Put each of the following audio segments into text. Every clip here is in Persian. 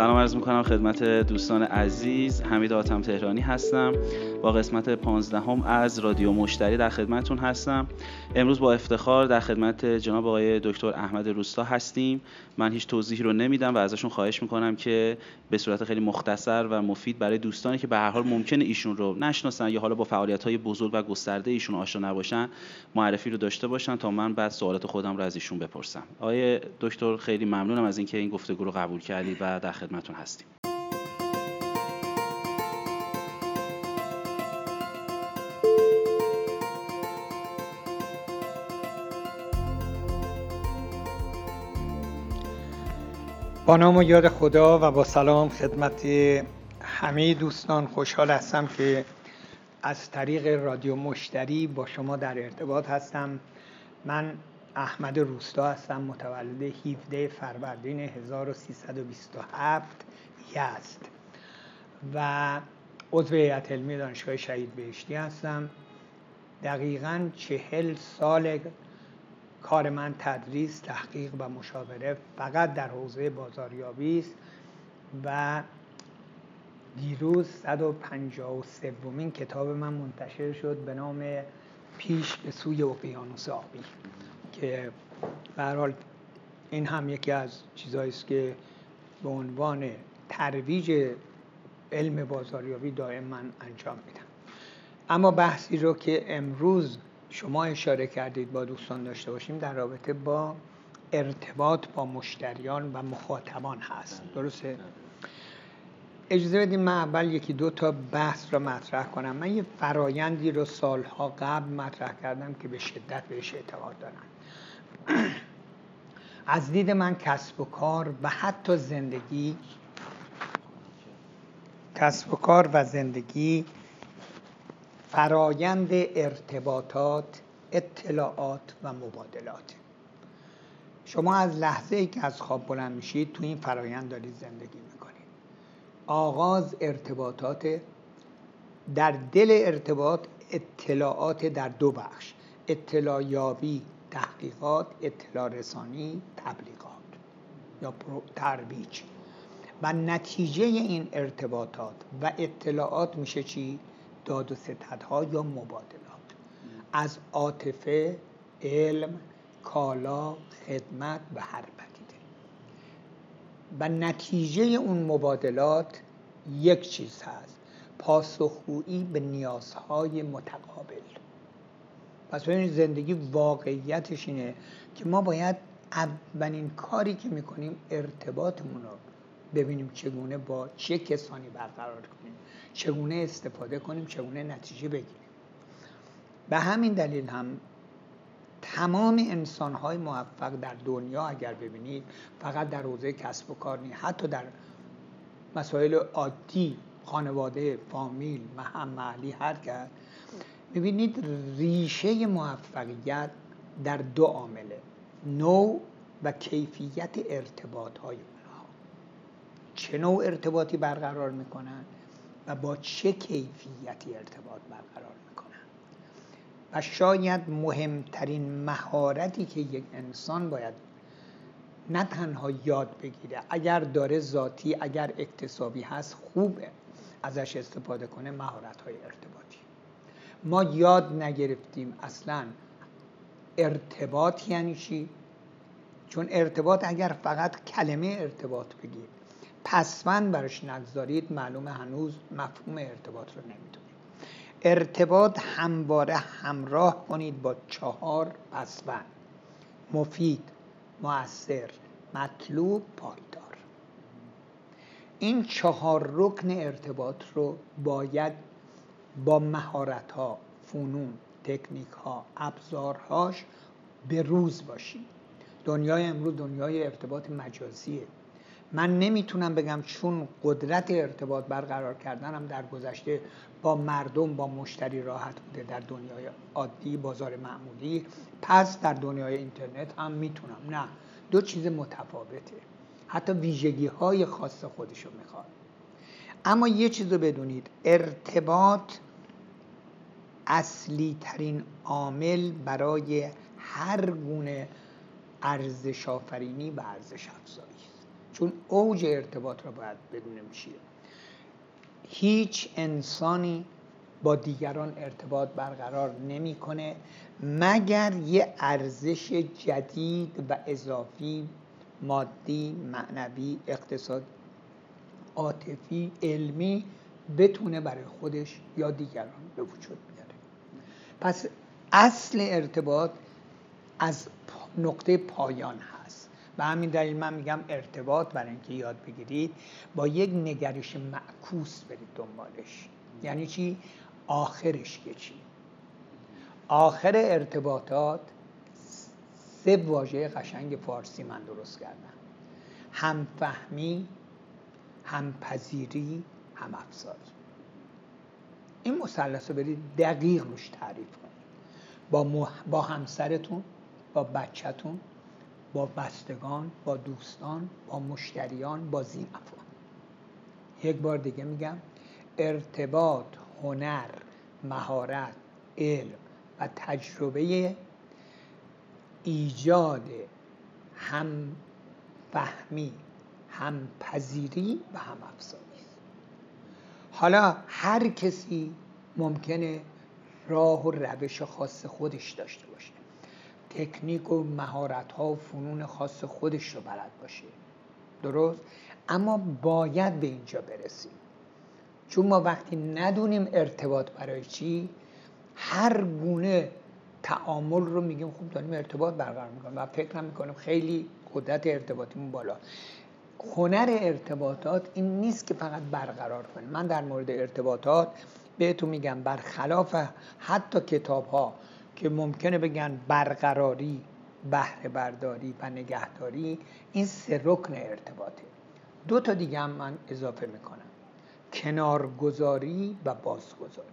سلام عرض می‌کنم خدمت دوستان عزیز. حمید آتم تهرانی هستم. با قسمت 15 هم از رادیو مشتری در خدمتون هستم. امروز با افتخار در خدمت جناب آقای دکتر احمد روستا هستیم. من هیچ توضیحی رو نمیدم و ازشون خواهش می‌کنم که به صورت خیلی مختصر و مفید برای دوستانی که به هر حال ممکنه ایشون رو نشناسن یا حالا با فعالیت های بزرگ و گسترده ایشون آشنا نباشن معرفی رو داشته باشن تا من بعد سوالات خودم رو از ایشون بپرسم. آقای دکتر خیلی ممنونم از اینکه این گفتگو رو قبول کردید و در خدمتون هستیم. با نام و یاد خدا و با سلام خدمت همه دوستان خوشحال هستم که از طریق رادیو مشتری با شما در ارتباط هستم. من احمد روستا هستم متولد 17 فروردین 1327 یزد و عضو هیئت علمی دانشگاه شهید بهشتی هستم. دقیقا چهل سال کار من تدریس تحقیق و مشاوره فقط در حوزه بازاریابی است و دیروز 153 ومین کتاب من منتشر شد به نام پیش به سوی اقیانوس آبی. که به این هم یکی از چیزهایی است که به عنوان ترویج علم بازاریابی دائم من انجام میدم. اما بحثی رو که امروز شما اشاره کردید با دوستان داشته باشیم در رابطه با ارتباط با مشتریان و مخاطبان هست. درسته؟ اجازه بدیم من اول یکی دو تا بحث رو مطرح کنم. من یه فرایندی رو سالها قبل مطرح کردم که به شدت بهش اعتقاد دارم. از دید من کسب و کار و حتی زندگی کسب و کار و زندگی فرایند ارتباطات اطلاعات و مبادلات. شما از لحظه ای که از خواب بلند میشید تو این فرایند دارید زندگی می‌کنید. آغاز ارتباطات در دل ارتباط اطلاعات در دو بخش اطلاع یابی تحقیقات اطلاع رسانی تبلیغات یا ترویج. و نتیجه این ارتباطات و اطلاعات میشه چی؟ داد و ستدها یا مبادلات. از عاطفه علم کالا خدمت و هر پدیده. و نتیجه اون مبادلات یک چیز هست. پاسخگویی به نیازهای متقابل. پس ببینید زندگی واقعیتش اینه که ما باید اولین کاری که می‌کنیم ارتباطمون رو ببینیم چگونه با چه کسانی برقرار کنیم چگونه استفاده کنیم چگونه نتیجه بگیریم. به همین دلیل هم تمام انسان های موفق در دنیا اگر ببینید فقط در حوزه کسب و کار نیست حتی در مسائل عادی خانواده فامیل محلی هر کرد ببینید ریشه موفقیت در دو عامله نوع و کیفیت ارتباط های اونها. چه نوع ارتباطی برقرار می‌کنن و با چه کیفیتی ارتباط برقرار می‌کنن؟ و شاید مهمترین مهارتی که یک انسان باید نه تنها یاد بگیره اگر داره ذاتی اگر اکتسابی هست خوبه ازش استفاده کنه مهارت های ارتباطی. ما یاد نگرفتیم اصلا ارتباط یعنی چی؟ چون ارتباط اگر فقط کلمه ارتباط بگید پسوند برش نگذارید معلومه هنوز مفهوم ارتباط رو نمی‌دونید. ارتباط همواره همراه کنید با چهار پسوند مفید مؤثر مطلوب پایدار. این چهار رکن ارتباط رو باید با مهارت ها فنون تکنیک ها ابزارهاش به روز باشید دنیای امروز دنیای ارتباط مجازیه. من نمی‌تونم بگم چون قدرت ارتباط برقرار کردنم در گذشته با مردم با مشتری راحت بوده در دنیای عادی بازار معمولی. پس در دنیای اینترنت هم می‌تونم. نه دو چیز متفاوته. حتی ویژگی های خاص خودشو می‌خواد اما یه چیز رو بدونید. ارتباط اصلی ترین عامل برای هر گونه ارزش آفرینی و ارزش افزاری چون اوج ارتباط رو باید بدونه میشه هیچ انسانی با دیگران ارتباط برقرار نمی‌کنه مگر یه ارزش جدید و اضافی مادی معنوی اقتصاد عاطفی علمی بتونه برای خودش یا دیگران به وجود بیاره. پس اصل ارتباط از نقطه پایان هست. و همین دلیل من میگم ارتباط برای اینکه یاد بگیرید با یک نگرش معکوس برید دنبالش. یعنی چی؟ آخرش که چی؟ آخر ارتباطات سه واژه قشنگ فارسی من درست کردم. همفهمی همپذیری هم افزاری این مثلث رو برید دقیق روش تعریف کنید. با, با همسرتون با بچهتون با بستگان با دوستان با مشتریان با زینفان. یک بار دیگه میگم ارتباط هنر مهارت علم و تجربه ایجاد هم فهمی هم پذیری و هم افزاری حالا هر کسی ممکنه راه و روش خاص خودش داشته باشه. تکنیک و مهارت ها و فنون خاص خودش رو بلد باشه. درست؟ اما باید به اینجا برسیم. چون ما وقتی ندونیم ارتباط برای چی هر گونه تعامل رو میگیم خوب داریم ارتباط برقرار می‌کنیم و فکر می‌کنیم خیلی قدرت ارتباطیمون بالا. هنر ارتباطات این نیست که فقط برقرار کنیم. من در مورد ارتباطات بهتون میگم برخلاف حتی کتاب ها که ممکنه بگن برقراری بهره برداری و نگهداری این سه رکن ارتباطه. دو تا دیگه هم من اضافه می‌کنم. کنارگذاری و بازگذاری.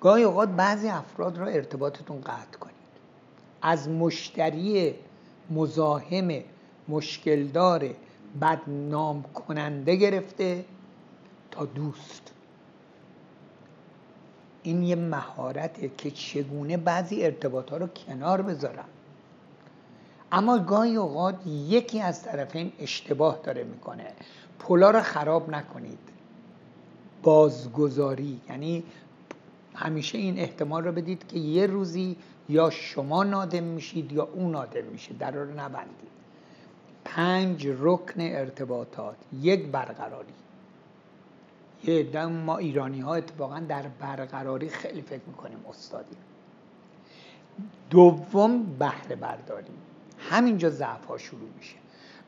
گاهی اوقات بعضی افراد را ارتباطتون قطع کنید. از مشتری مزاحم مشکلدار بدنام کننده گرفته تا دوست. این یه مهارته که چگونه بعضی ارتباط ها رو کنار بذارم. اما گاهی اوقات یکی از طرفین اشتباه داره می‌کنه. پلا رو خراب نکنید. بازگذاری یعنی همیشه این احتمال رو بدید که یه روزی یا شما نادم میشید یا اون نادم میشه در رو نبندید. پنج رکن ارتباطات یک برقراری. یه دم ما ایرانی ها اتفاقا در برقراری خیلی فکر می‌کنیم استادی. دوم بهره برداری همینجا ضعف ها شروع میشه.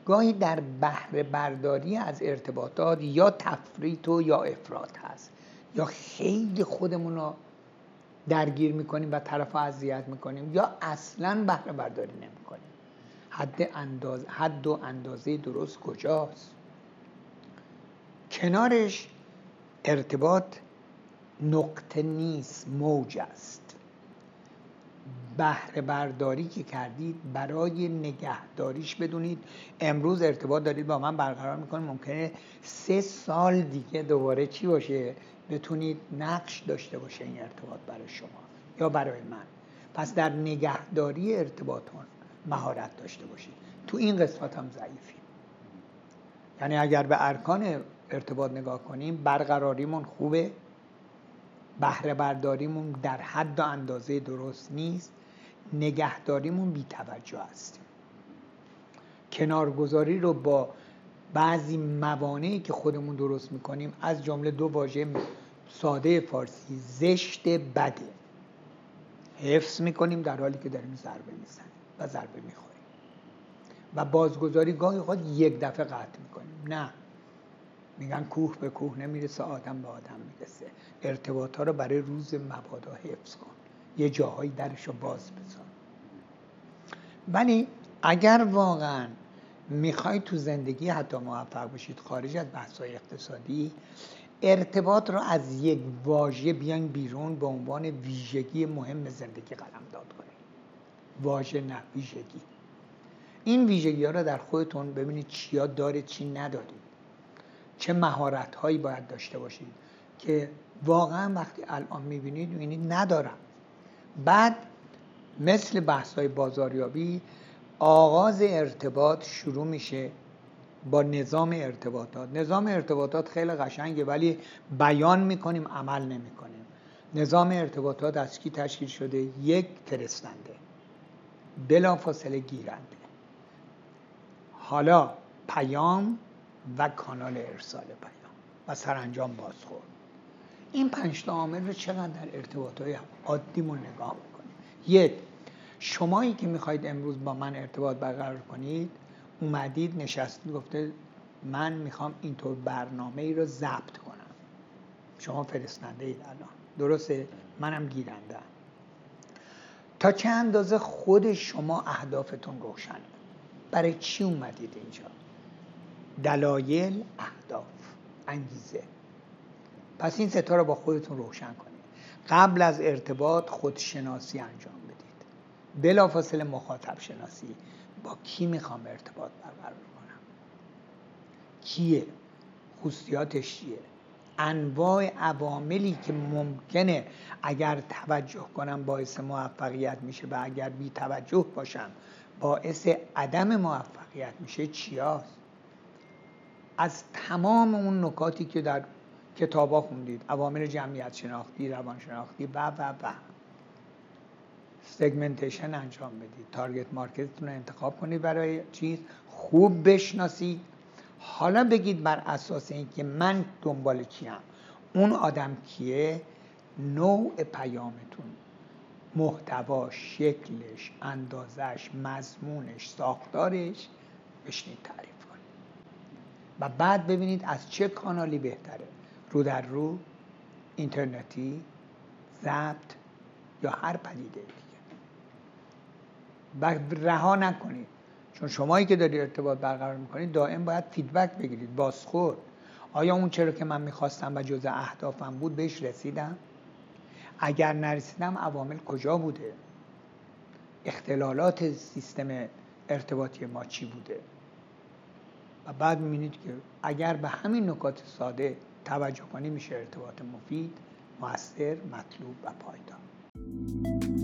گاهی در بهره برداری از ارتباطات یا تفریط و یا افراد هست. یا خیلی خودمون رو درگیر می‌کنیم و طرف اذیت می‌کنیم یا اصلا بهره برداری نمی‌کنیم. حد, انداز، حد و اندازه درست کجاست. کنارش ارتباط نقطه نیست موج است. بهره برداری که کردید برای نگهداریش بدونید. امروز ارتباط دارید با من برقرار می‌کنید. ممکنه سه سال دیگه دوباره چی باشه؟ بتونید نقش داشته باشه این ارتباط برای شما یا برای من. پس در نگهداری ارتباطات مهارت داشته باشید. تو این قسمت هم ضعیفیم. یعنی اگر به ارکان ارتباط نگاه کنیم برقراریمون خوبه بهره برداریمون در حد و اندازه درست نیست نگهداریمون بی توجه هستیم. کنارگذاری رو با بعضی موانعی که خودمون درست می‌کنیم از جمله دو واژه ساده فارسی زشت بده. حفظ می‌کنیم در حالی که داریم ضربه می‌زنیم. و ضربه می‌خوریم. و بازگذاری گاهی خود یک دفعه قطع می‌کنیم. نه. میگن کوه به کوه نمی‌رسه آدم به آدم می‌رسه. ارتباط ها رو برای روز مبادا حفظ کن. یه جاهایی درش رو باز بذار. ولی اگر واقعا می‌خوای تو زندگی حتی موفق باشید خارج از بحث اقتصادی ارتباط رو از یک واژه بیان بیرون به عنوان ویژگی مهم زندگی قلم داد کنید واژه نه ویژگی. این ویژگی ها رو در خودتون ببینید چیا داره چی ندارید چه مهارت هایی باید داشته باشید که واقعا وقتی الان می‌بینید می‌بینید ندارم. بعد مثل بحث های بازاریابی آغاز ارتباط شروع میشه با نظام ارتباطات. نظام ارتباطات خیلی قشنگه ولی بیان می‌کنیم عمل نمی‌کنیم. نظام ارتباطات از کی تشکیل شده؟ یک فرستنده. بلا فاصله گیرنده. حالا پیام و کانال ارسال پیام و سرانجام بازخورد. این پنج تا عامل رو چقدر در ارتباط های عادیمون نگاه می‌کنیم یک شمایی که می‌خواید امروز با من ارتباط برقرار کنید اومدید نشستید گفته من می‌خوام اینطور برنامه ای رو ضبط کنم. شما فرستنده اید الان. درسته؟ منم گیرنده تا چه اندازه خود شما اهدافتون روشنه برای چی اومدید اینجا؟ دلایل اهداف انگیزه. پس این ستا رو با خودتون روشن کنید. قبل از ارتباط خودشناسی انجام بدید. بلافاصله مخاطب شناسی با کی می‌خوام ارتباط برقرار کنم؟ کیه؟ خصوصیاتش چیه؟ انواع عواملی که ممکنه اگر توجه کنم باعث موفقیت میشه و اگر بی توجه باشم باعث عدم موفقیت میشه چیاست؟ از تمام اون نکاتی که در کتابا خوندید عوامل جمعیت شناختی روان شناختی و و و. سگمنتیشن انجام بدید. تارگت مارکتتون رو انتخاب کنید برای چیز. خوب بشناسید. حالا بگید بر اساس اینکه من دنبال کیم اون آدم کیه؟ نوع پیامتون. محتواش شکلش اندازش مضمونش ساختارش. بشنید تعریف کنید. و بعد ببینید از چه کانالی بهتره. رو در رو اینترنتی ضبط یا هر پدیده و رها نکنید. چون شمایی که داری ارتباط برقرار می‌کنید دائم باید فیدبک بگیرید. بازخورد. آیا اون چرا که من می‌خواستم و جز اهدافم بود بهش رسیدم؟ اگر نرسیدم عوامل کجا بوده؟ اختلالات سیستم ارتباطی ما چی بوده؟ و بعد می‌بینید که اگر به همین نکات ساده توجه کنی میشه ارتباط مفید موثر مطلوب و پایدار.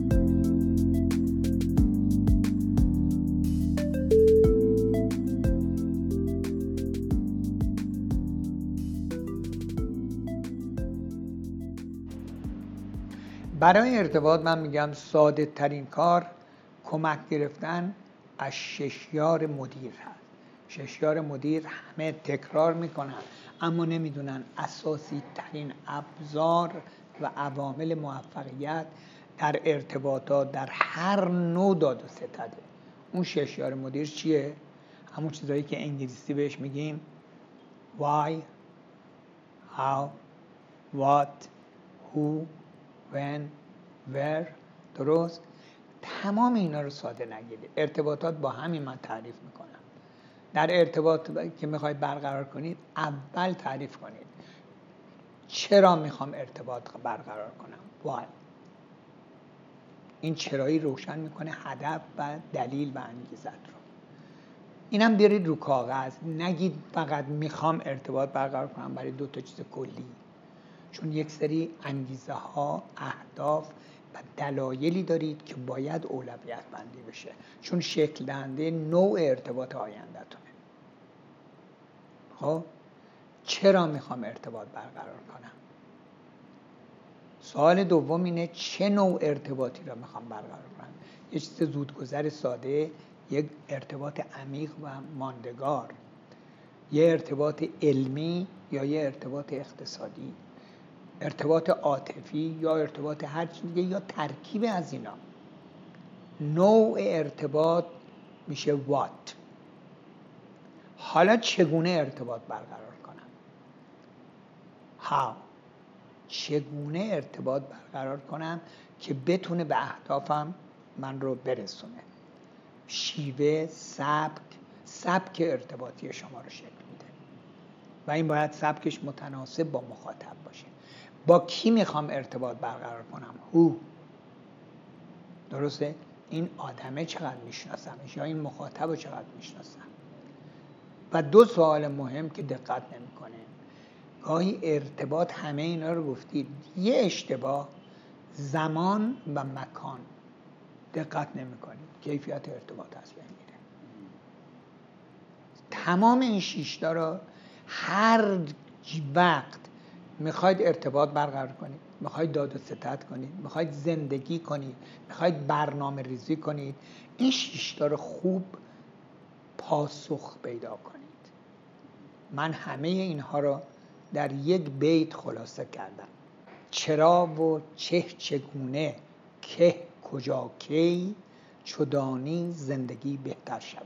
برای ارتباط من میگم ساده ترین کار کمک گرفتن از ششیار مدیر هست ششیار مدیر همه تکرار می‌کنن اما نمی‌دونن اساسی ترین ابزار و عوامل موفقیت در ارتباطات در هر نوع داد و ستده اون ششیار مدیر چیه؟ همون چیزهایی که انگلیسی بهش میگیم why how what who when where درست. تمام اینا رو ساده نگیرید ارتباطات با همین من تعریف می‌کنم. در ارتباط که می‌خواید برقرار کنید اول تعریف کنید چرا می‌خوام ارتباط برقرار کنم؟ Why? این چرایی روشن می‌کنه هدف و دلیل و انگیزت رو. اینم بیارید رو کاغذ. نگید فقط می‌خوام ارتباط برقرار کنم برای دو تا چیز کلی. چون یک سری انگیزه ها اهداف و دلایلی دارید که باید اولویت بندی بشه. چون شکل دهنده نوع ارتباط آیندهتونه. خب؟ چرا می‌خوام ارتباط برقرار کنم؟ سوال دوم اینه چه نوع ارتباطی را می‌خوام برقرار کنم؟ یه چیز زودگذر ساده یک ارتباط عمیق و ماندگار. یه ارتباط علمی یا یه ارتباط اقتصادی. ارتباط عاطفی یا ارتباط هر دیگه یا ترکیب از اینا. نوع ارتباط میشه وات حالا چگونه ارتباط برقرار کنم؟ how. چگونه ارتباط برقرار کنم که بتونه به اهدافم من رو برسونه؟ شیوه سبک سبک ارتباطی شما رو شکل میده. و این باید سبکش متناسب با مخاطب باشه. با کی می‌خوام ارتباط برقرار کنم؟ هو درسته؟ این آدمه چقدر میشناسمش یا این مخاطب رو چقدر می‌شناسم؟ و دو سوال مهم که دقت نمی‌کنه. گاهی ارتباط همه اینا رو گفتید. یه اشتباه زمان و مکان. دقت نمی‌کنید. کیفیت ارتباط از بین میره. تمام این شیشتا را هر وقت می‌خواید ارتباط برقرار کنید می‌خواید داد و ستت کنید می‌خواید زندگی کنید می‌خواید برنامه ریزی کنید این شیشتا رو خوب پاسخ پیدا کنید. من همه اینها را در یک بیت خلاصه کردم. چرا و چه چگونه که کجا کی چدانی زندگی بهتر شود؟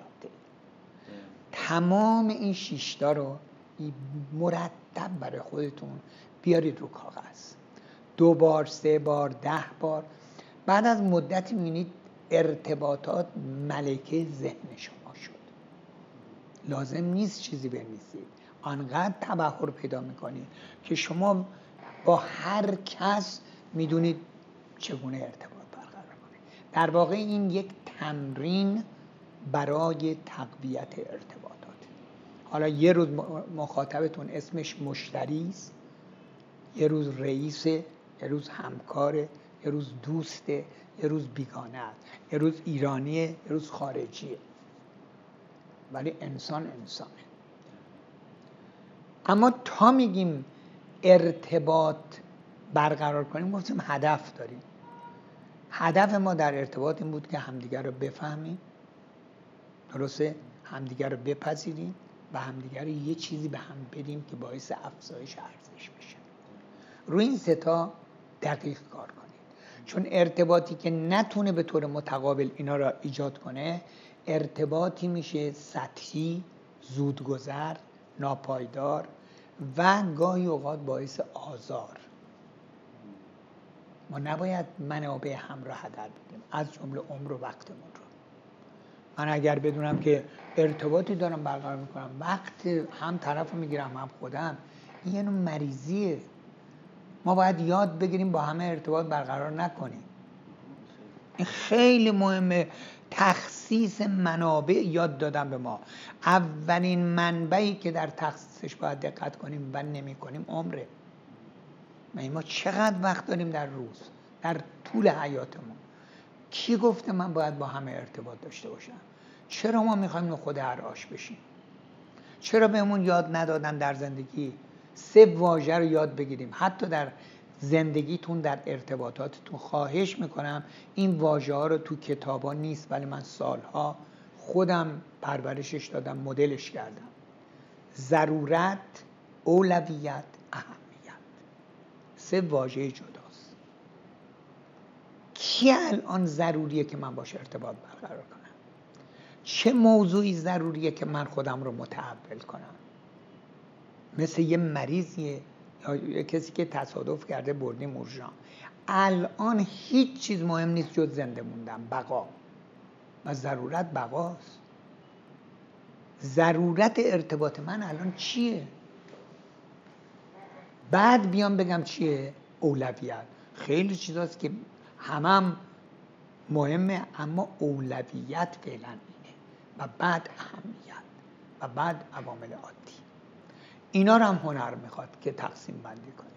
تمام این شیشتا رو مرتب برای خودتون بیارید رو کاغذ. دو بار سه بار ده بار. بعد از مدتی می‌بینید ارتباطات ملکه ذهن شما شد. لازم نیست چیزی بنویسید. آنقدر تبخور پیدا می‌کنید که شما با هر کس می‌دونید چگونه ارتباط برقرار کنید. در واقع این یک تمرین برای تقویت ارتباطات حالا یه روز مخاطبتون اسمش مشتری است. یه روز رئیسه یه روز همکاره یه روز دوسته یه روز بیگانه است یه روز ایرانیه یه روز خارجیه ولی انسان انسانه. اما تا میگیم ارتباط برقرار کنیم گفتیم هدف داریم. هدف ما در ارتباط این بود که همدیگر رو بفهمیم. درسته؟ همدیگر رو بپذیریم. و همدیگر رو یه چیزی به هم بدیم که باعث افزایش ارزش بشه. روی این ستا دقیق کار کنید. چون ارتباطی که نتونه به طور متقابل اینا را ایجاد کنه ارتباطی میشه سطحی زودگذر ناپایدار و گاهی اوقات باعث آزار. ما نباید منابع هم را هدر بدیم. از جمله عمر و وقتمون رو. من اگر بدونم که ارتباطی دارم برقرار می‌کنم. وقت هم طرف رو می‌گیرم هم خودم. این یه نوع مریضیه. ما باید یاد بگیریم با همه ارتباط برقرار نکنیم. این خیلی مهمه. تخصیص منابع یاد دادن به ما. اولین منبعی که در تخصیصش باید دقت کنیم و نمی کنیم عمره ما چقدر وقت داریم در روز در طول حیاتمون؟ کی گفته من باید با همه ارتباط داشته باشم؟ چرا ما می‌خوایم خود هر آش بشیم؟ چرا بهمون یاد ندادن در زندگی سه واژه رو یاد بگیریم؟ حتی در زندگیتون در ارتباطاتتون خواهش می‌کنم این واژه ها رو تو کتابا نیست ولی من سالها خودم پرورشش دادم مدلش کردم. ضرورت اولویت اهمیت. سه واژه جداست کی الان ضروریه که من باش ارتباط برقرار کنم؟ چه موضوعی ضروریه که من خودم رو متحول کنم؟ مثل یه مریضیه یا یه کسی که تصادف کرده بردی مرجان الان هیچ چیز مهم نیست جز زنده موندن بقا. و ضرورت بقاست. ضرورت ارتباط من الان چیه؟ بعد بیام بگم چیه اولویت. خیلی چیزاست که همم مهمه اما اولویت فعلا اینه و بعد اهمیت و بعد عوامل عادی. اینا رو هم هنر می‌خواد که تقسیم بندی کنید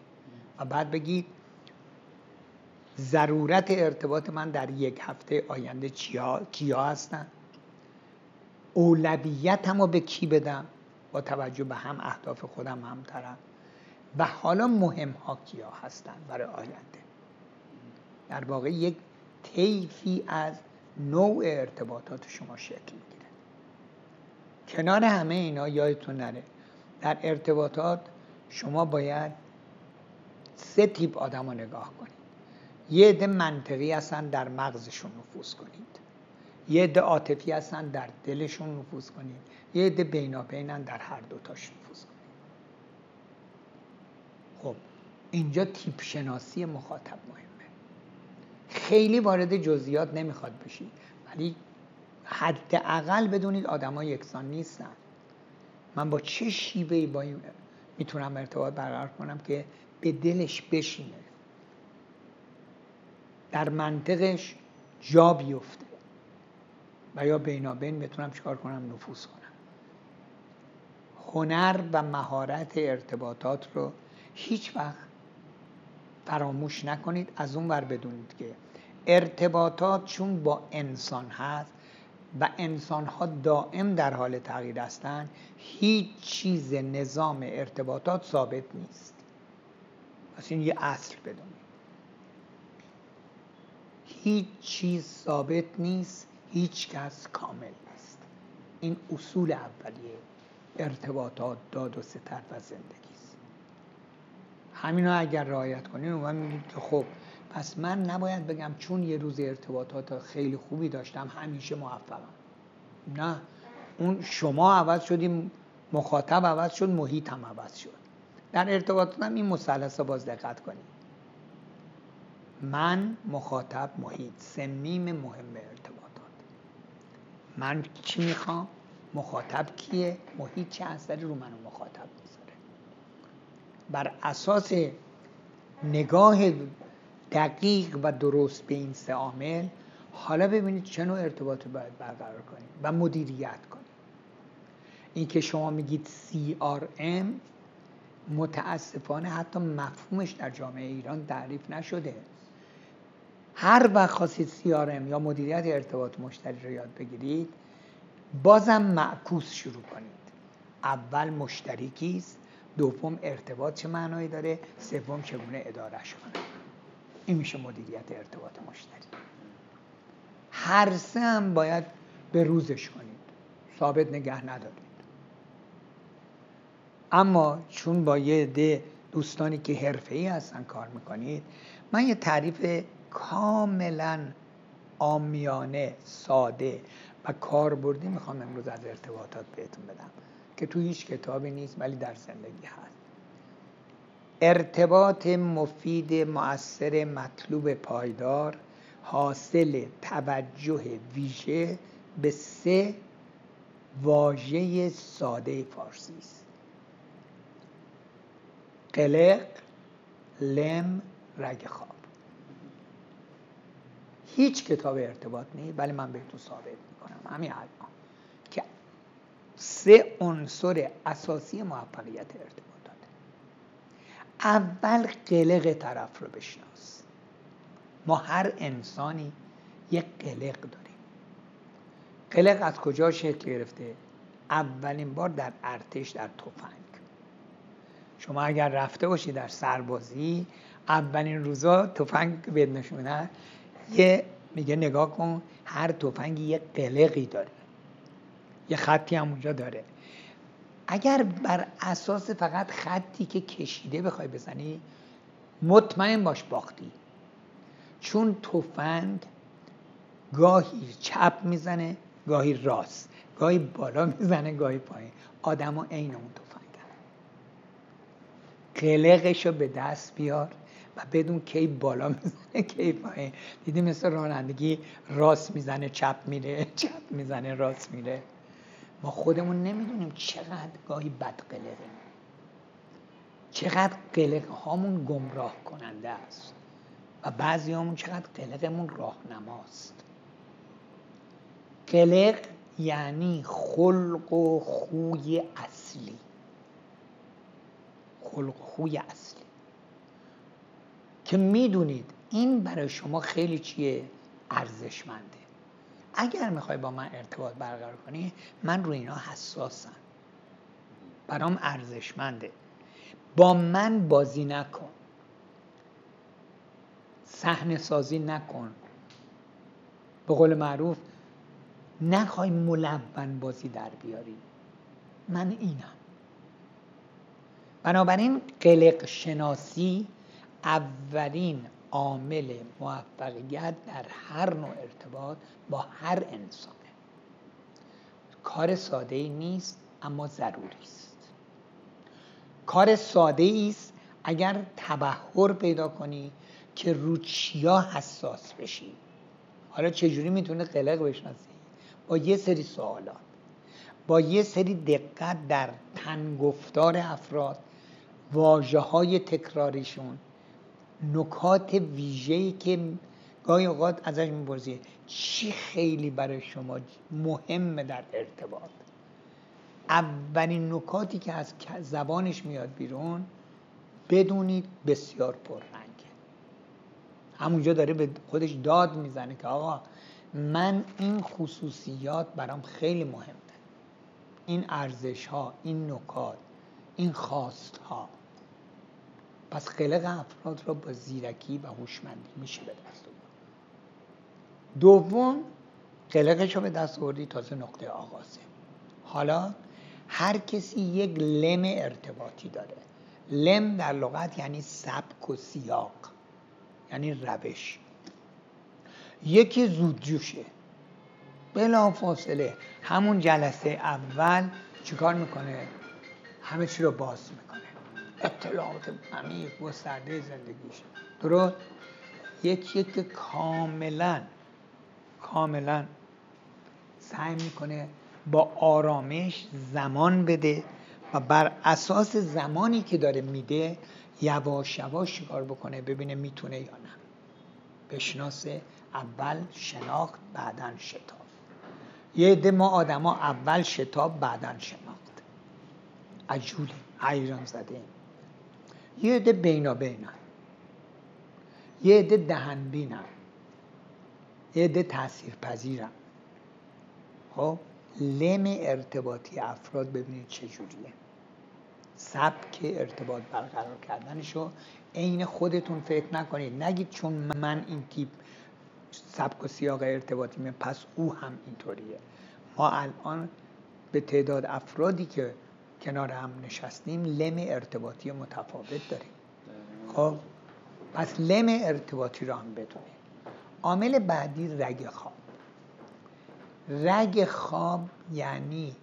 و بعد بگید ضرورت ارتباط من در یک هفته آینده چیا, کیا هستن؟ اولویت رو به کی بدم؟ با توجه به هم اهداف خودم هم طرف و حالا مهم ها کیا هستن برای آینده؟ در واقع یک طیفی از نوع ارتباطات شما شکل می‌گیره. کنار همه اینا یادتون نره در ارتباطات شما باید سه تیپ آدم رو نگاه کنید. یه عده منطقی هستن در مغزشون نفوذ کنید. یه عده عاطفی هستن در دلشون نفوذ کنید. یه عده بینابینن در هر دوتاش نفوذ کنید. خب اینجا تیپ شناسی مخاطب مهمه. خیلی وارد جزئیات نمی‌خواد بشید ولی حداقل بدونید آدما یکسان نیستن. من با چه شیوهی با این می‌تونم ارتباط برقرار کنم که به دلش بشینه؟ در منطقش جا بیفته و یا بینابین بتونم چیکار کنم؟ نفوذ کنم. هنر و مهارت ارتباطات رو هیچ وقت فراموش نکنید از اون ور بدونید که ارتباطات چون با انسان هست و انسان ها دائم در حال تغییر هستند هیچ چیز نظام ارتباطات ثابت نیست. پس این یه اصل بدونید. هیچ چیز ثابت نیست هیچ کس کامل نیست. این اصول اولیه ارتباطات داد و ستر و زندگی. است همین رو اگر رعایت کنین و من که خب پس من نباید بگم چون یه روز ارتباطات خیلی خوبی داشتم همیشه موفقم. نه. اون شما عوض شدیم مخاطب عوض شد محیط هم عوض شد. در ارتباطات هم این مثلث باز دقت کنید من مخاطب محیط سمیم مهم ارتباطات. من چی می‌خوام؟ مخاطب کیه؟ محیط چه اثری رو منو مخاطب. بر اساس نگاه دقیق و درست به این سه عامل حالا ببینید چه نوع ارتباط باید برقرار کنید و مدیریت کنید این که شما میگید CRM متاسفانه حتی مفهومش در جامعه ایران تعریف نشده. هر وقت خواستید CRM یا مدیریت ارتباط مشتری رو یاد بگیرید بازم معکوس شروع کنید. اول مشتری کیست؟ دوم ارتباط چه معنایی داره؟ سوم چگونه ادارش کنه این میشه مدیریت ارتباط مشتری. هر سه هم باید به روزش کنید. ثابت نگه ندارید. اما چون با یه ده دوستانی که حرفه‌ای هستن کار می‌کنید من یه تعریف کاملا آمیانه ساده و کاربردی می‌خوام امروز از ارتباطات بهتون بدم. که تو هیچ کتابی نیست ولی در زندگی هست. ارتباط مفید مؤثر مطلوب پایدار حاصل توجه ویژه به سه واژه ساده فارسی است. قلق لم رگ خواب. هیچ کتاب ارتباط نیست ولی من بهتون ثابت می‌کنم. همین الان سه عنصر اساسی موفقیت ارتباطات اول قلق طرف رو بشناس. ما هر انسانی یک قلق داریم. قلق از کجا شکل گرفته؟ اولین بار در ارتش در تفنگ. شما اگر رفته باشی در سربازی اولین روزا تفنگ بد نشونه یه میگه نگاه کن هر تفنگی یه قلقی داره. یه خطی هم اونجا داره. اگر بر اساس فقط خطی که کشیده بخوای بزنی مطمئن باش باختی. چون تفنگ گاهی چپ می‌زنه گاهی راست گاهی بالا می‌زنه گاهی پایین. آدما عین اون تفنگن قلقش رو به دست بیار و بدون کی بالا می‌زنه کی پایین. دیدی مثل رانندگی راست می‌زنه چپ میره چپ می‌زنه راست میره. ما خودمون نمی‌دونیم چقدر گاهی بد قلقیم. چقدر قلق هامون گمراه کننده است و بعضی همون چقدر قلقمون راهنماست. قلق یعنی خلق و خوی اصلی. خلق و خوی اصلی. که می‌دونید این برای شما خیلی چیه؟ ارزشمنده. اگر می‌خوای با من ارتباط برقرار کنی من روی اینا حساسم. برام ارزشمنده. با من بازی نکن. صحنه سازی نکن. به قول معروف نخوای ملون بازی در بیاری. من اینم. بنابراین قلق شناسی اولین عامل موفقیت در هر نوع ارتباط با هر انسانه. کار ساده ای نیست اما ضروری است. کار ساده است اگر تبهر پیدا کنی که رو چیا حساس بشی. حالا چجوری می‌تونه قلق بشناسی؟ با یه سری سوالات. با یه سری دقت در تنگفتار افراد واجه های تکراریشون نکات ویژه‌ای که گاهی اوقات ازش می‌پرسی چی خیلی برای شما مهمه در ارتباط؟ اولین نکاتی که از زبانش میاد بیرون بدونید بسیار پررنگه. همونجا داره به خودش داد می‌زنه که آقا من این خصوصیات برام خیلی مهمه. این ارزش ها این نکات این خواست ها پس قلق افراد را با زیرکی و هوشمندی میشه به دست دوم قلقش رو به دست آوردی تازه نقطه آغازه. حالا هر کسی یک لم ارتباطی داره. لم در لغت یعنی سبک و سیاق یعنی روش. یکی زودجوشه. بلا فاصله همون جلسه اول چیکار می‌کنه؟ همه چی رو باز می‌کنه. اطلاعات عمیق گسترده زندگیش. درست؟ یکی که کاملا کاملا سعی می‌کنه با آرامش زمان بده و بر اساس زمانی که داره میده یواش یواش شکار بکنه ببینه می‌تونه یا نه. بشناسه اول شناخت بعدا شتاب. یه عده ما آدما اول شتاب بعدا شناخت. عجوله حیران زده یه عده بینا یه عده دهن بینن یه عده تاثیر پذیرن خب لم ارتباطی افراد ببینید چجوریه سبک ارتباط برقرار کردنشو عین خودتون فکر نکنید. نگید چون من این تیپ سبک و سیاق ارتباطی می پس او هم اینطوریه. ما الان به تعداد افرادی که کنار هم نشستیم لم ارتباطی متفاوت داریم. خب پس لم ارتباطی رو هم بدونید عامل بعدی رگ خواب. رگ خواب یعنی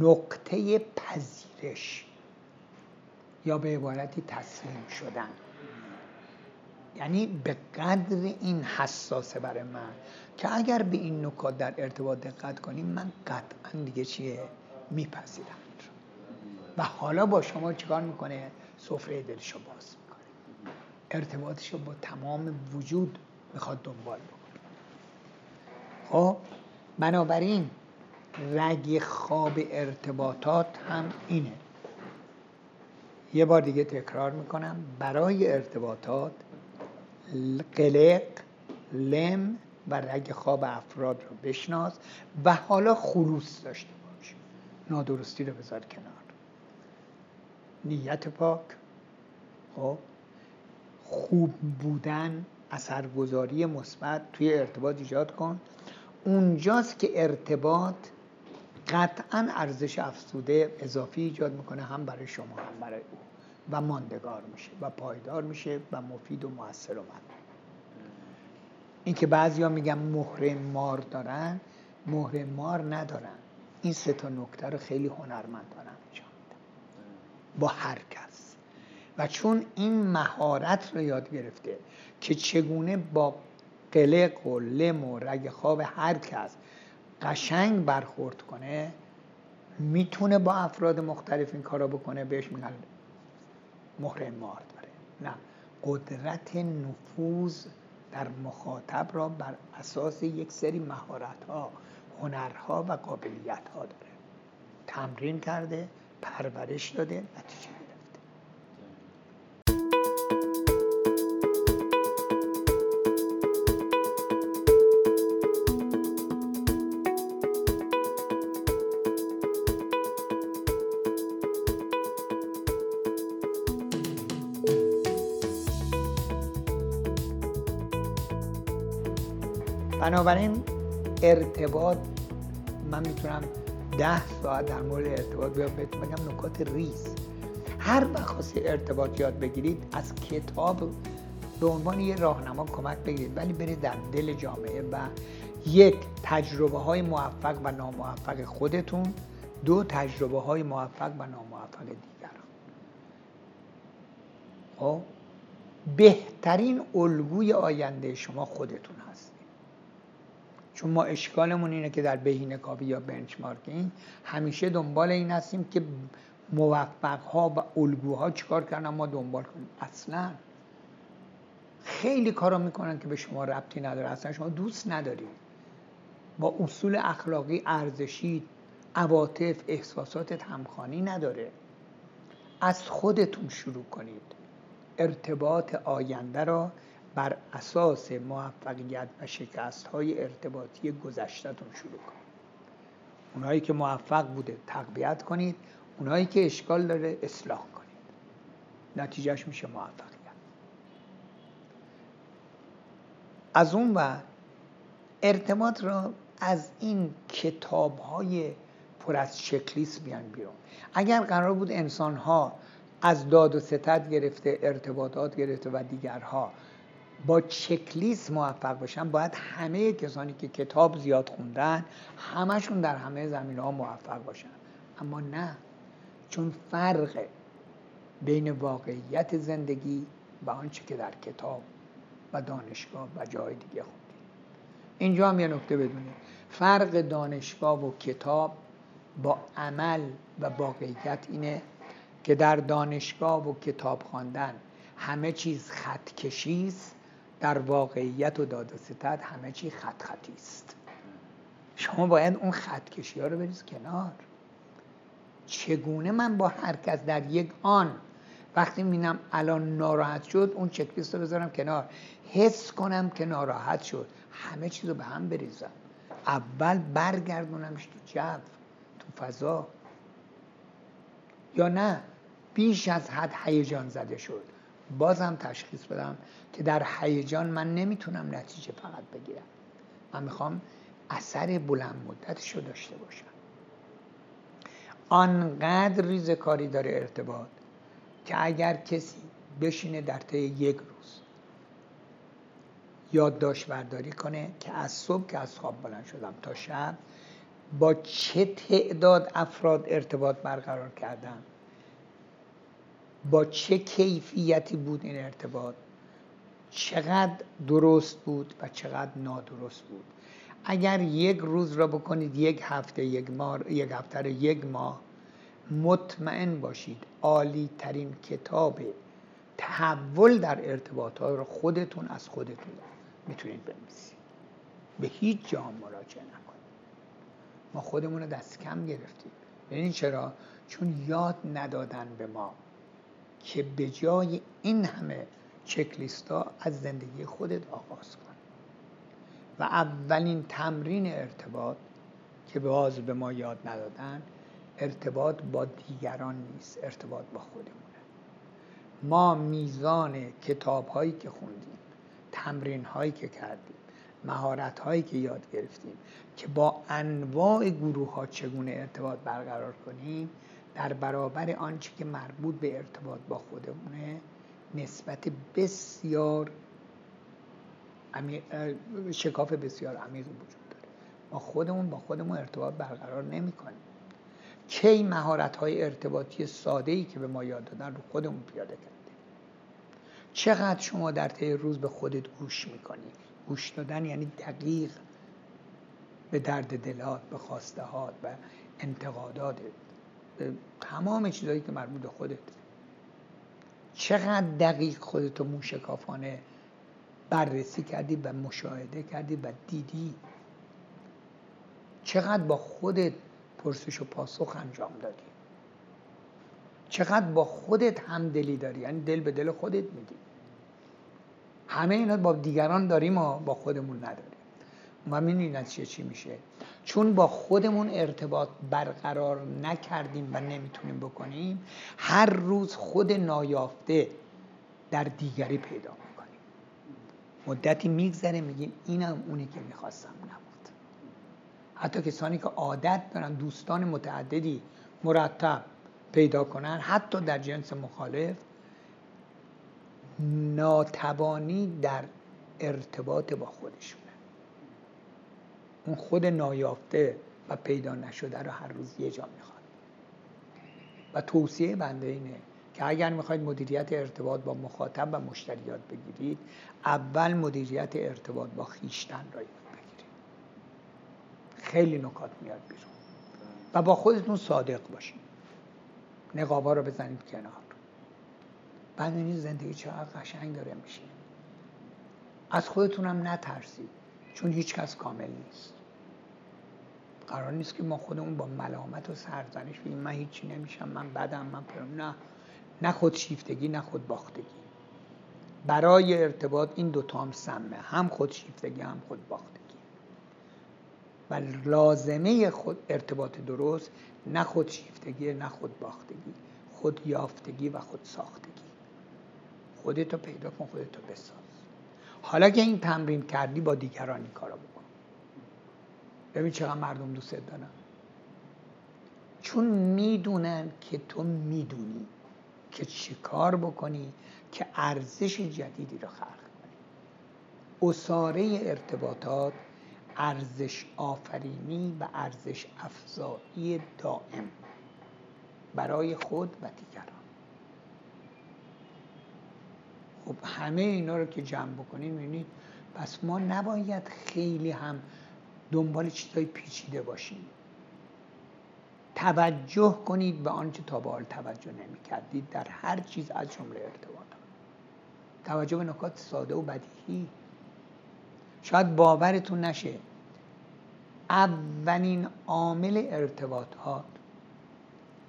نقطه پذیرش یا به عبارتی تسلیم شدن. یعنی به قدر این حساسه برای من که اگر به این نکات در ارتباط دقت کنیم من قطعا دیگه چیه؟ میپذیرم. و حالا با شما چیکار می‌کنه؟ سفره دلشو باز می‌کنه. ارتباطشو با تمام وجود می‌خواد دنبال بکنه. خب بنابراین رگ خواب ارتباطات هم اینه. یه بار دیگه تکرار می‌کنم. برای ارتباطات قلق لم و رگ خواب افراد رو بشناس و حالا خلوص داشته باش. نادرستی رو بذار کنار. نیت پاک. خب خوب بودن اثرگذاری مثبت توی ارتباط ایجاد کن. اونجاست که ارتباط قطعا ارزش افزوده اضافی ایجاد می‌کنه هم برای شما هم برای او. و ماندگار میشه و پایدار میشه و مفید و موثر و این که بعضیا میگن مهر مار دارن مهر مار ندارن. این سه تا نکته رو خیلی هنرمندانه انجام با هر کس. و چون این مهارت رو یاد گرفته که چگونه با قلق و لم و رگ خواب هر کس قشنگ برخورد کنه می‌تونه با افراد مختلف این کارا بکنه بهش میگن مهر مار داره نه. قدرت نفوذ در مخاطب را بر اساس یک سری مهارت ها هنرها و قابلیت ها داره. تمرین کرده پرورش داده نتیجه بنابراین ارتباط من می‌تونم ده ساعت در مورد ارتباط بهتون بگم نکات ریز. هر وقت ارتباط یاد بگیرید از کتاب به عنوان یه راهنما کمک بگیرید ولی برید در دل جامعه و یک تجربه های موفق و ناموفق خودتون دو تجربه های موفق و ناموفق دیگران. خب؟ بهترین الگوی آینده شما خودتون هست چون ما اشکالمون اینه که در بهینه کاوی یا بنچمارکینگ همیشه دنبال این هستیم که موفق ها و الگوها چیکار کردن ما دنبال کنیم. اصلا خیلی کارا می‌کنن که به شما ربطی نداره. اصلا شما دوست ندارید با اصول اخلاقی ارزشی عواطف احساساتت همخوانی نداره. از خودتون شروع کنید. ارتباط آینده را بر اساس موفقیت و شکست های ارتباطی گذشتهتون شروع کنید. اونایی که موفق بوده تقویت کنید اونایی که اشکال داره اصلاح کنید. نتیجهش میشه موفقیت. از اون و ارتباط را از این کتاب های پر از چکلیست بیان بیرون. اگر قرار بود انسان ها از داد و ستد گرفته ارتباطات گرفته و دیگرها با چکلیست موفق باشن باید همه کسانی که کتاب زیاد خوندن همشون در همه زمین ها موفق باشن. اما نه چون فرق بین واقعیت زندگی و آنچه که در کتاب و دانشگاه و جای دیگه خوندیم. اینجا هم یه نکته بدونید فرق دانشگاه و کتاب با عمل و واقعیت اینه که در دانشگاه و کتاب خواندن همه چیز خط کشیست در واقعیت و داد و ستد همه چی خط خطی است. شما باید اون خط کشی ها رو بریز کنار. چگونه من با هر کس در یک آن وقتی می‌بینم الان ناراحت شد اون چکلیست رو بذارم کنار. حس کنم که ناراحت شد. همه چیز رو به هم بریزم. اول برگردونمش تو جو تو فضا. یا نه بیش از حد هیجان زده شد. بازم تشخیص بدم که در هیجان من نمی‌تونم نتیجه فقط بگیرم. من می‌خوام اثر بلند مدتش رو داشته باشم. آنقدر ریز کاری داره ارتباط که اگر کسی بشینه در طی یک روز یادداشت برداری کنه که از صبح که از خواب بلند شدم تا شب با چه تعداد افراد ارتباط برقرار کردم با چه کیفیتی بود این ارتباط؟ چقدر درست بود و چقدر نادرست بود؟ اگر یک روز را بکنید یک هفته یک ماه یک هفته یک ماه مطمئن باشید عالی ترین کتاب تحول در ارتباطات رو خودتون از خودتون می‌تونید بنویسید. به هیچ جا مراجعه نکنید. ما خودمون رو دست کم گرفتیم. ببینید چرا؟ چون یاد ندادن به ما. که به جای این همه چکلیستا از زندگی خودت آغاز کن. و اولین تمرین ارتباط که باز به ما یاد ندادن ارتباط با دیگران نیست ارتباط با خودمونه. ما میزان کتاب هایی که خوندیم تمرین هایی که کردیم مهارت هایی که یاد گرفتیم که با انواع گروه ها چگونه ارتباط برقرار کنیم در برابر آنچه که مربوط به ارتباط با خودمونه نسبت بسیار شکاف بسیار عمیقی وجود داره. ما خودمون با خودمون ارتباط برقرار نمی کنیم کی مهارت های ارتباطی ساده ای که به ما یاد دادن رو خودمون پیاده کردیم. چقدر شما در طی روز به خودت گوش می‌کنی؟ گوش دادن یعنی دقیق به درد دلات به خواسته و انتقادات تمام چیزهایی که مربوط به خودت. چقدر دقیق خودتو موشکافانه بررسی کردی و مشاهده کردی و دیدی. چقدر با خودت پرسش و پاسخ انجام دادی. چقدر با خودت همدلی داری. یعنی دل به دل خودت میدی همه اینا با دیگران داریم و با خودمون نداریم. و می‌دونی نتیجه چی میشه؟ چون با خودمون ارتباط برقرار نکردیم و نمی‌تونیم بکنیم هر روز خود نایافته در دیگری پیدا می‌کنیم. مدتی میگذره میگیم اینم اونی که می‌خواستم نبود. حتی کسانی که عادت دارن دوستان متعددی مرتب پیدا کنن حتی در جنس مخالف ناتوانی در ارتباط با خودشون. اون خود نایافته و پیدا نشده رو هر روز یه جا می‌خواد. و توصیه بنده اینه که اگر می‌خواید مدیریت ارتباط با مخاطب و مشتریات بگیرید اول مدیریت ارتباط با خیشتن را یاد بگیرید. خیلی نکات میاد بیرون. و با خودتون صادق باشید. نقابا رو بزنید کنار. بعد این زندگی چقدر قشنگ داره میشه. از خودتون هم نترسید چون هیچ کس کامل نیست. قرار نیست که ما خودمون با ملامت و سرزنش بگیم. من هیچی نمیشم من بدم من پرم. نه. نه خود شیفتگی نه خود باختگی. برای ارتباط این دوتا هم سمه. هم خودشیفتگی هم خود باختگی. و لازمه خود ارتباط درست نه خودشیفتگی نه خود باختگی. خود یافتگی و خود ساختگی. خودتو پیدا کن خودتو بساز. حالا که این تمرین کردی با دیگران این کارو بکن. ببین چقدر مردم دوست دارن. چون می‌دونن که تو می‌دونی که چه کار بکنی که ارزش جدیدی رو خلق کنی. اصاره ارتباطات ارزش آفرینی و ارزش افزایی دائم برای خود و دیگران. خب همه اینا رو که جمع بکنیم می‌بینید پس ما نباید خیلی هم دنبال چیزای پیچیده باشیم توجه کنید به آنچه تا به حال توجه نمی کردید در هر چیز از جمله ارتباطات توجه به نکات ساده و بدیهی. شاید باورتون نشه. اولین عامل ارتباطات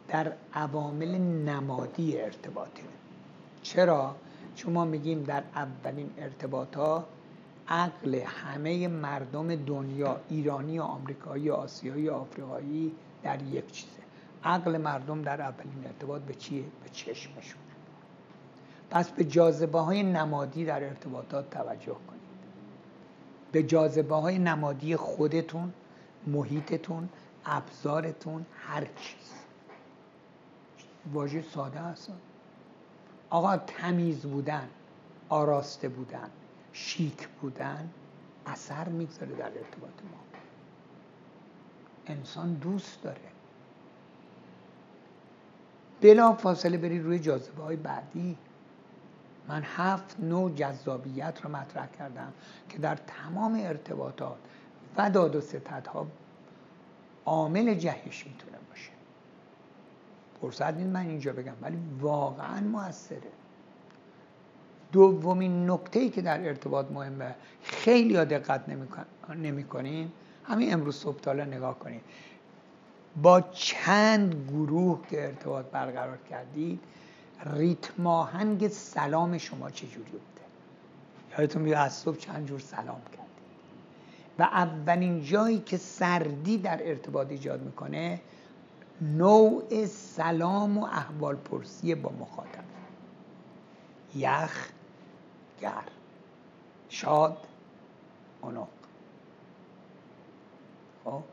در عوامل نمادی ارتباطه. چرا؟ چون ما میگیم در اولین ارتباطات عقل همه مردم دنیا ایرانی و آمریکایی و آسیایی و آفریقایی در یک چیزه. عقل مردم در اولین ارتباط به چیه؟ به چشمشون. پس به جاذبه های نمادی در ارتباطات توجه کنید. به جاذبه های نمادی خودتون محیطتون ابزارتون هر چیز. واژه ساده هست آقا تمیز بودن آراسته بودن. شیک بودن اثر می‌گذاره در ارتباط ما. انسان دوست داره. بلا فاصله برید روی جاذبه های بعدی. من هفت نوع جذابیت رو مطرح کردم که در تمام ارتباطات و داد و ستدها عامل جهش می‌تونه باشه. فرصت نیست من اینجا بگم ولی واقعا موثره دومین نکته ای که در ارتباط مهمه. خیلی دقت نمی کنین. همین امروز صبح نگاه کنید با چند گروه که ارتباط برقرار کردید ریتم آهنگ سلام شما چجوری بوده؟ یادتون میاد از صبح چند جور سلام کردید. و اولین جایی که سردی در ارتباط ایجاد می‌کنه نوع سلام و احوال پرسی با مخاطب. یخ گر شاد اونق خب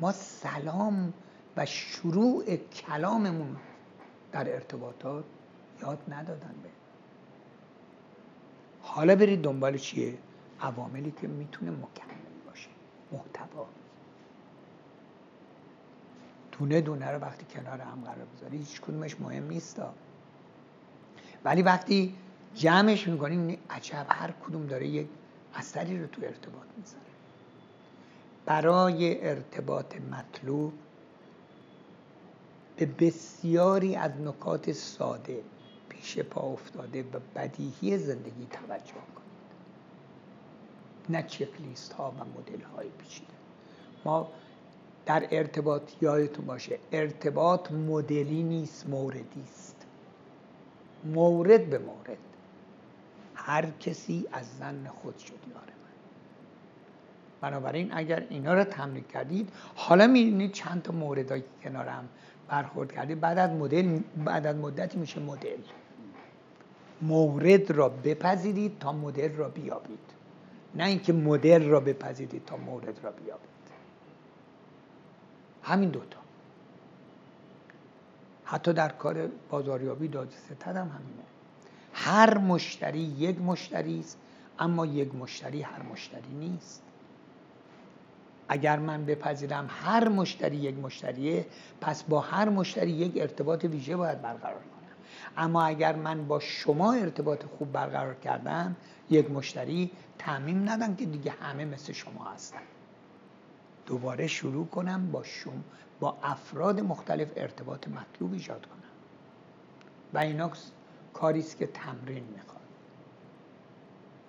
ما سلام و شروع کلاممون در ارتباطات یاد ندادن به. حالا برید دنبال چیه؟ عواملی که می‌تونه مکمل باشه محتوا. دونه دونه رو وقتی کنار هم قرار بذاری هیچ کدومش مهم نیست. ولی وقتی جمعش می‌کنیم عجب هر کدوم داره یک اثری رو تو ارتباط می‌ذاره. برای ارتباط مطلوب به بسیاری از نکات ساده پیش پا افتاده و بدیهی زندگی توجه کنید. نه چکلیست ها و مدل های پیچیده. ما در ارتباط یادتون باشه ارتباط مدلی نیست موردی است. مورد به مورد. هر کسی از زن خود شد یار من. بنابراین اگر اینا رو تمرین کردید حالا می‌بینید چند تا موردهایی که کنارم برخورد کردید. بعد از مدل بعد از مدتی میشه مدل. مورد را بپذیرید تا مدل را بیابید. نه اینکه مدل را بپذیرید تا مورد را بیابید. همین دوتا حتی در کار بازاریابی داد ستد هم همینه. هر مشتری یک مشتری است اما یک مشتری هر مشتری نیست. اگر من بپذیرم هر مشتری یک مشتریه پس با هر مشتری یک ارتباط ویژه باید برقرار کنم. اما اگر من با شما ارتباط خوب برقرار کردم یک مشتری تعمیم ندم که دیگه همه مثل شما هستن. دوباره شروع کنم با شما با افراد مختلف ارتباط مطلوب ایجاد کنم. و اینا کاریست که تمرین می‌خواد.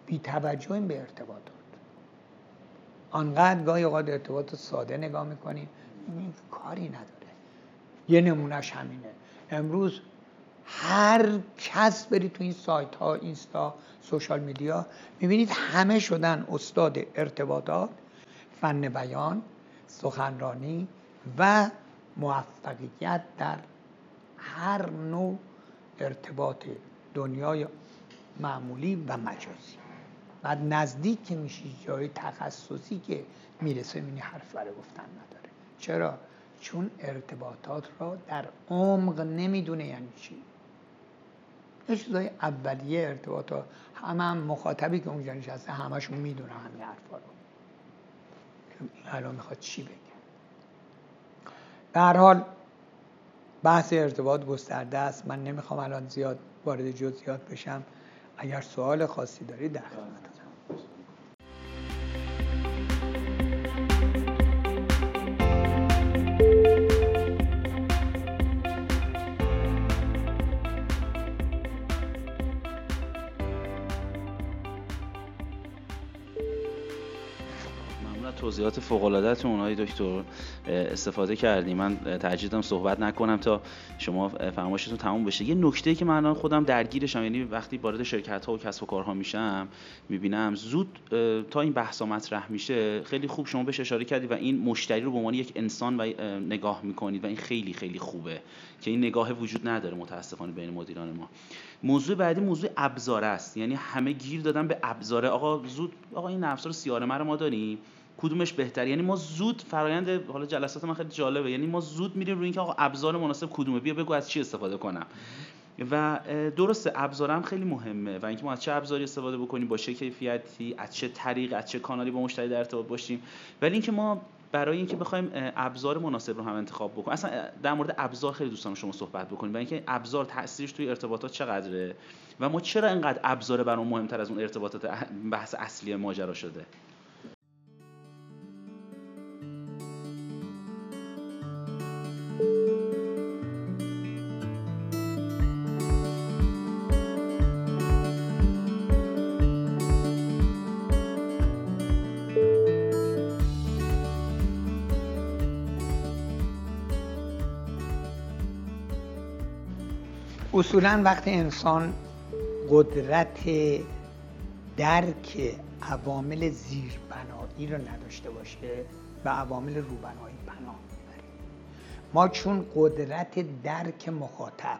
بی توجه به ارتباطات آنقدر گاهی اوقات ارتباط ساده نگاه می‌کنیم این کاری نداره. یه نمونهش همینه. امروز هر کس برید تو این سایت ها اینستا سوشال میدیا می‌بینید همه شدن استاد ارتباطات فن بیان سخنرانی و موفقیت در هر نوع ارتباط دنیای معمولی و مجازی. بعد نزدیک که میشی جای تخصصی که می‌رسه می‌بینی حرف برای گفتن نداره. چرا؟ چون ارتباطات را در عمق نمی‌دونه یعنی چی. یه چیزای اولیه ارتباطات همه هم مخاطبی که اونجا نشسته همشون می‌دونه همین حرفا رو. الان می‌خواد چی بگه؟ در حال بحث ارتباط گسترده است. من نمی‌خوام الان زیاد وارد جزئیات بشم. اگر سوال خاصی دارید در خدمتم توضیحات فوق العاده اونهای دکتر استفاده کردیم من ترجیح صحبت نکنم تا شما فرمایشتون تموم بشه. یه نکته که من خودم درگیرشم یعنی وقتی وارد شرکت ها و کسب و کارها میشم می‌بینم زود تا این بحثا مطرح میشه خیلی خوب شما بهش اشاره کردید و این مشتری رو به عنوان یک انسان و نگاه می‌کنید و این خیلی خیلی خوبه که این نگاه وجود نداره متاسفانه بین مدیران ما. موضوع بعدی موضوع ابزار است. یعنی همه گیر دادن به ابزاره. آقا زود آقا این ابزار سی رو ما داریم. کدومش بهتر یعنی ما زود فرایند حالا جلسات من خیلی جالبه. یعنی ما زود میریم روی اینکه آقا ابزار مناسب کدومه؟ بیا بگو از چی استفاده کنم. و درسته ابزارم خیلی مهمه و اینکه ما از چه ابزاری استفاده بکنیم با چه کیفیتی از چه طریق از چه کانالی با مشتری در ارتباط باشیم. ولی اینکه ما برای اینکه بخوایم ابزار مناسب رو هم انتخاب بکنیم اصلا در مورد ابزار خیلی دوستان شما صحبت بکنیم و اینکه ابزار تاثیرش توی ارتباطات چقدره و ما چرا اینقدر ابزار برام مهمتر از اون ارتباطات بحث اصلی ماجرا شده؟ اصولا وقتی انسان قدرت درک عوامل زیربنایی رو نداشته باشه به عوامل روبنایی پناه می‌بره. ما چون قدرت درک مخاطب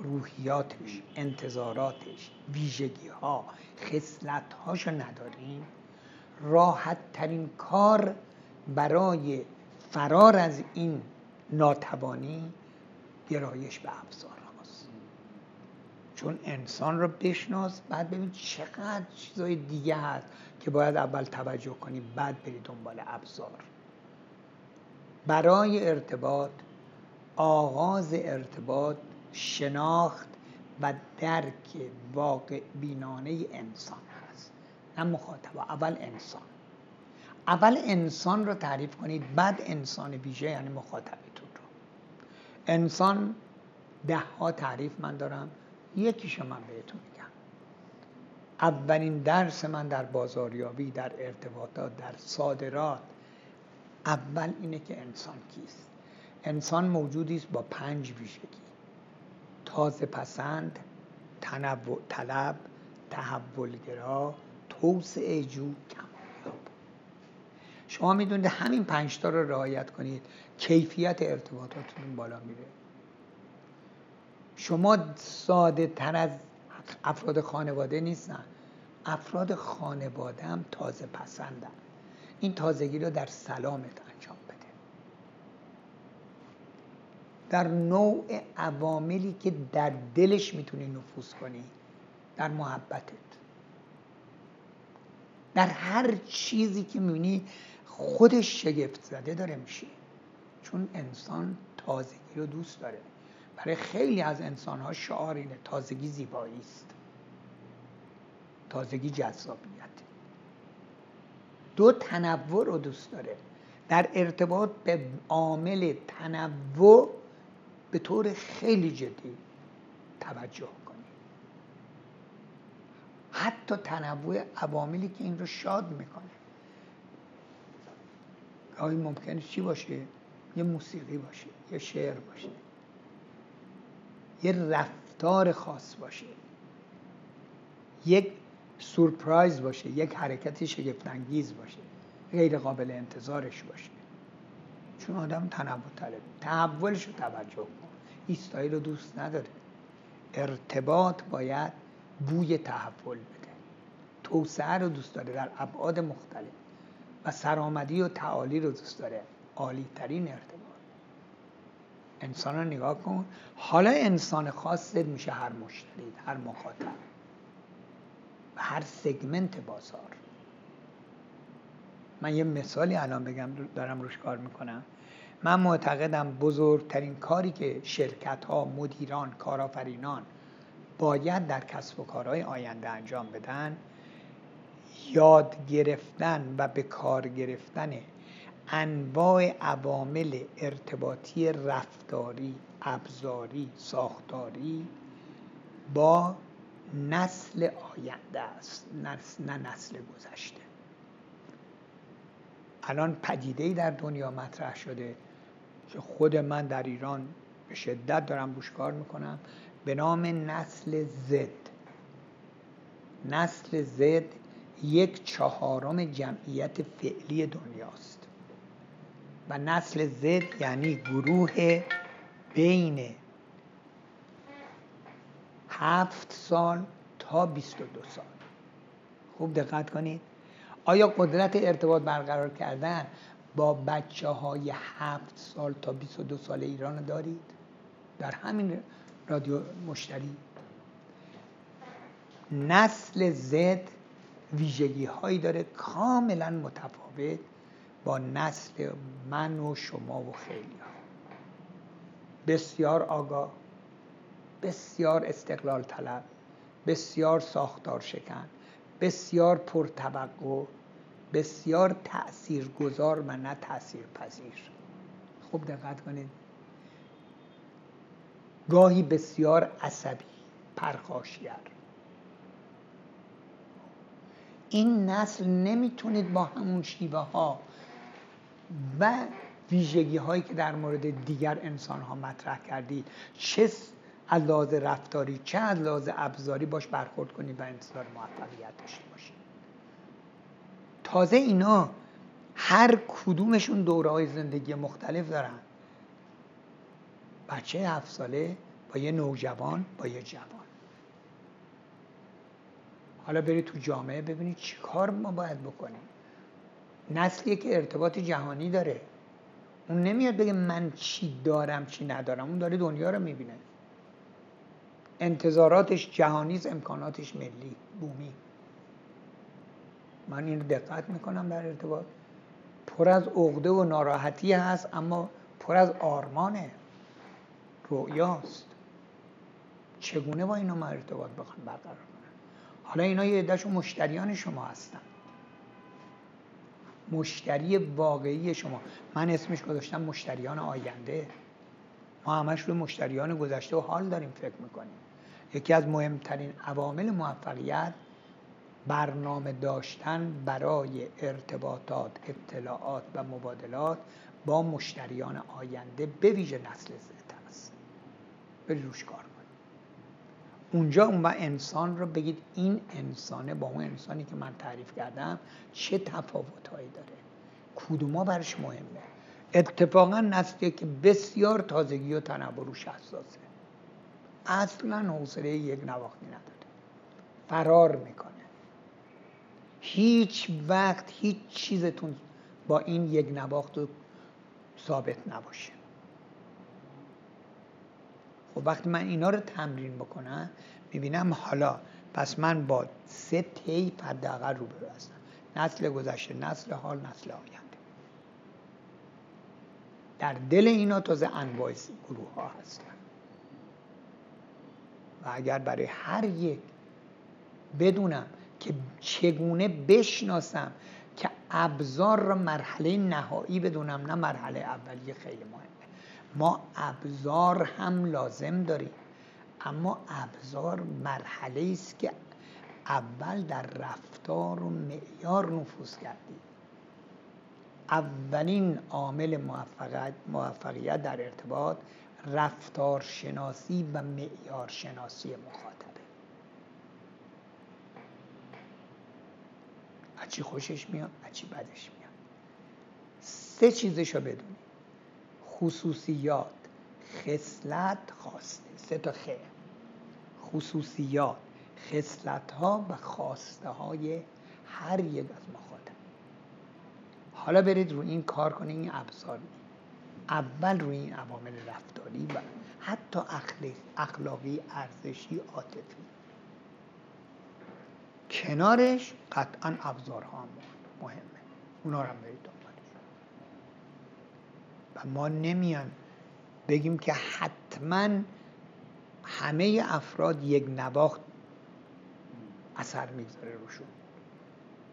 روحیاتش انتظاراتش ویژگی ها خصلت هاشو نداریم راحت ترین کار برای فرار از این ناتوانی گرایش به ابزار. چون انسان رو بشناس بعد ببین چقدر چیزای دیگه هست که باید اول توجه کنی بعد بری دنبال ابزار. برای ارتباط آغاز ارتباط شناخت و درک واقع بینانه انسان هست نه مخاطب اول انسان. اول انسان رو تعریف کنید بعد انسان ویژه یعنی مخاطبتون رو. انسان ده ها تعریف من دارم. یکیشو من بهتون میگم. اولین درس من در بازاریابی در ارتباطات در صادرات اول اینه که انسان کیست. انسان موجودی است با پنج ویژگی تازه پسند تنوع طلب تحولگرا توسعه جو کمالیاب شما می‌دونید همین پنج تا رو رعایت کنید کیفیت ارتباطاتتون بالا میره. شما ساده تر از افراد خانواده نیستن. افراد خانواده هم تازه پسندن. این تازگی رو در سلامت انجام بده. در نوع عواملی که در دلش می‌تونی نفوذ کنی در محبتت. در هر چیزی که می‌بینی خودش شگفت زده داره میشه چون انسان تازگی رو دوست داره. برای خیلی از انسان ها شعار اینه تازگی زیبایی است. تازگی جذابیت. دو تنوع رو دوست داره. در ارتباط به عامل تنوع به طور خیلی جدی توجه کنید حتی تنوع عواملی که این رو شاد می‌کنه. گاهی ممکنه چی باشه؟ یه موسیقی باشه یه شعر باشه. یه رفتار خاص باشه. یک سورپرایز باشه یک حرکت شگفتانگیز باشه غیر قابل انتظارش باشه. چون آدم تنوع طلب تحولش رو توجه کن. ایستایی رو دوست نداره. ارتباط باید بوی تحول بده. توسعه رو دوست داره در ابعاد مختلف. و سرآمدی و تعالی رو دوست داره. عالی ترین ارتباط. انسان رو نگاه کن. حالا انسان خاصت میشه هر مشتری هر مخاطب. و هر سگمنت بازار. من یه مثالی الان بگم دارم روش کار می‌کنم. من معتقدم بزرگترین کاری که شرکت ها مدیران کارآفرینان باید در کسب و کارهای آینده انجام بدن یاد گرفتن و به کار گرفتن انواع عوامل ارتباطی رفتاری ابزاری ساختاری با نسل آینده است نه نسل گذشته. الان پدیده در دنیا مطرح شده که خود من در ایران به شدت دارم روش کار می‌کنم. به نام نسل زد نسل زد یک چهارم جمعیت فعلی دنیاست. و نسل زد یعنی گروه بین هفت سال تا 22 سال. خوب دقت کنید. آیا قدرت ارتباط برقرار کردن با بچه های هفت سال تا 22 سال ایران دارید؟ در همین رادیو مشتری. نسل زد ویژگی هایی داره کاملا متفاوت با نسل من و شما و خیلی ها. بسیار آگاه بسیار استقلال طلب بسیار ساختار شکن بسیار پرتوقع بسیار تأثیر گذار و نه تأثیر پذیر. خوب دقت کنید. گاهی بسیار عصبی پرخاشگر. این نسل نمی‌تونید با همون شیوه ها و ویژگی هایی که در مورد دیگر انسان ها مطرح کردید. چه از لحاظ رفتاری چه از لحاظ ابزاری باش برخورد کنید و انتظار موفقیت داشته باشید. تازه اینا هر کدومشون دوره های زندگی مختلف دارن. بچه هفت ساله با یه نوجوان با یه جوان. حالا برید تو جامعه ببینید چی کار ما باید بکنیم. نسلی که ارتباط جهانی داره. اون نمیاد بگه من چی دارم چی ندارم. اون داره دنیا رو می‌بینه. انتظاراتش جهانی امکاناتش ملی بومی. من این دقت می‌کنم در ارتباط. پر از عقده و ناراحتی هست اما پر از آرمانه. رؤیاست. چگونه با اینا ما ارتباط بخوام برقرار کنم؟ حالا اینا یه عدهشون مشتریان شما هستن. مشتری واقعی شما. من اسمش گذاشتم مشتریان آینده. ما همش روی مشتریان گذشته و حال داریم فکر می‌کنیم. یکی از مهمترین عوامل موفقیت برنامه داشتن برای ارتباطات اطلاعات و مبادلات با مشتریان آینده به ویژه نسل زد است. بری روش کار اونجا اون انسان رو بگید این انسانه با اون انسانی که من تعریف کردم چه تفاوتهایی داره. کدوما برش مهمه؟ اتفاقا نسلی که بسیار تازگی و تنوع روش حساسه. اصلا حوصله یک نواختی نداره. فرار می‌کنه. هیچ وقت هیچ چیزتون با این یک نواخت ثابت نباشه. خب وقتی من اینا رو تمرین بکنم می‌بینم حالا پس من با سه تیپ حداقل رو هستم. نسل گذشته نسل حال نسل آینده. در دل اینا تازه انواع گروه ها هستن. و اگر برای هر یک بدونم که چگونه بشناسم که ابزار را مرحله نهایی بدونم نه مرحله اولیه خیلی مهمه ما ابزار هم لازم داریم. اما ابزار مرحله است که اول در رفتار و معیار نفوذ کردیم. اولین عامل موفقیت, موفقیت در ارتباط رفتارشناسی و معیارشناسی مخاطبه. چی خوشش میاد؟ چی بدش میاد؟ سه چیزشو بدونی خصوصیات. خصلت خواسته سه تا خیر خصوصیات. خصلت ها و خواسته های هر یک از مخاطب حالا برید روی این کار کنید این ابزار اول روی این عوامل رفتاری و حتی اخلاقی ارزشی عاطفی. کنارش قطعا ابزارها هم مهمه. اونا رو هم برید و ما نمیان بگیم که حتما همه افراد یک نواخت اثر می‌گذاره روشون.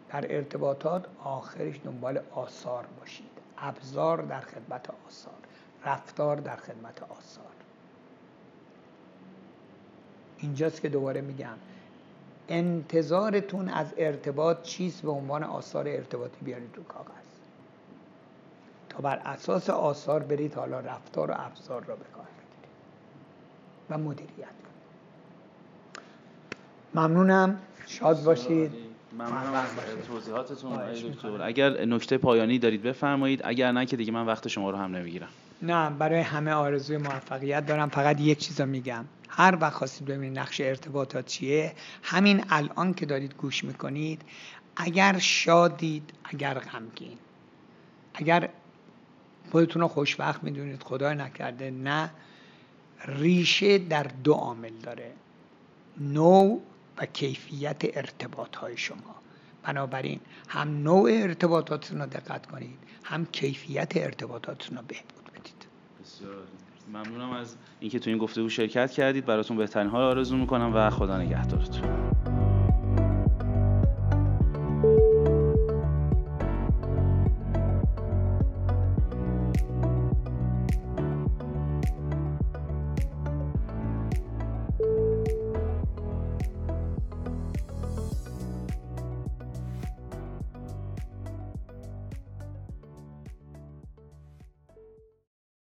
در ارتباطات آخرش دنبال آثار باشید. ابزار در خدمت آثار. رفتار در خدمت آثار. اینجاست که دوباره میگم. انتظارتون از ارتباط چیست؟ به عنوان آثار ارتباطی بیارید تو کاغذ. بر اساس آثار برید حالا رفتار و ابزار را به کار بگیرید و مدیریت کنید. ممنونم. شاد باشید. ممنونم از توضیحاتتون. دکتر. اگر نکته پایانی دارید بفرمایید. اگر نه که دیگه من وقت شما رو هم نمی‌گیرم. نه برای همه آرزوی موفقیت دارم. فقط یک چیز رو میگم. هر وقت خواستید ببینید نقش ارتباطات چیه همین الان که دارید گوش می‌کنید اگر شادید اگر غمگین. اگر خودتون رو خوشبخت می‌دونید. خدای نکرده. نه ریشه در دو عامل داره. نوع و کیفیت ارتباط های شما. بنابراین هم نوع ارتباطاتتون رو دقت کنید هم کیفیت ارتباطاتتون رو بهبود بدید. بسیار. ممنونم از اینکه تو این گفتگو شرکت کردید. براتون بهترین ها آرزو می‌کنم و خدا نگهدارتون.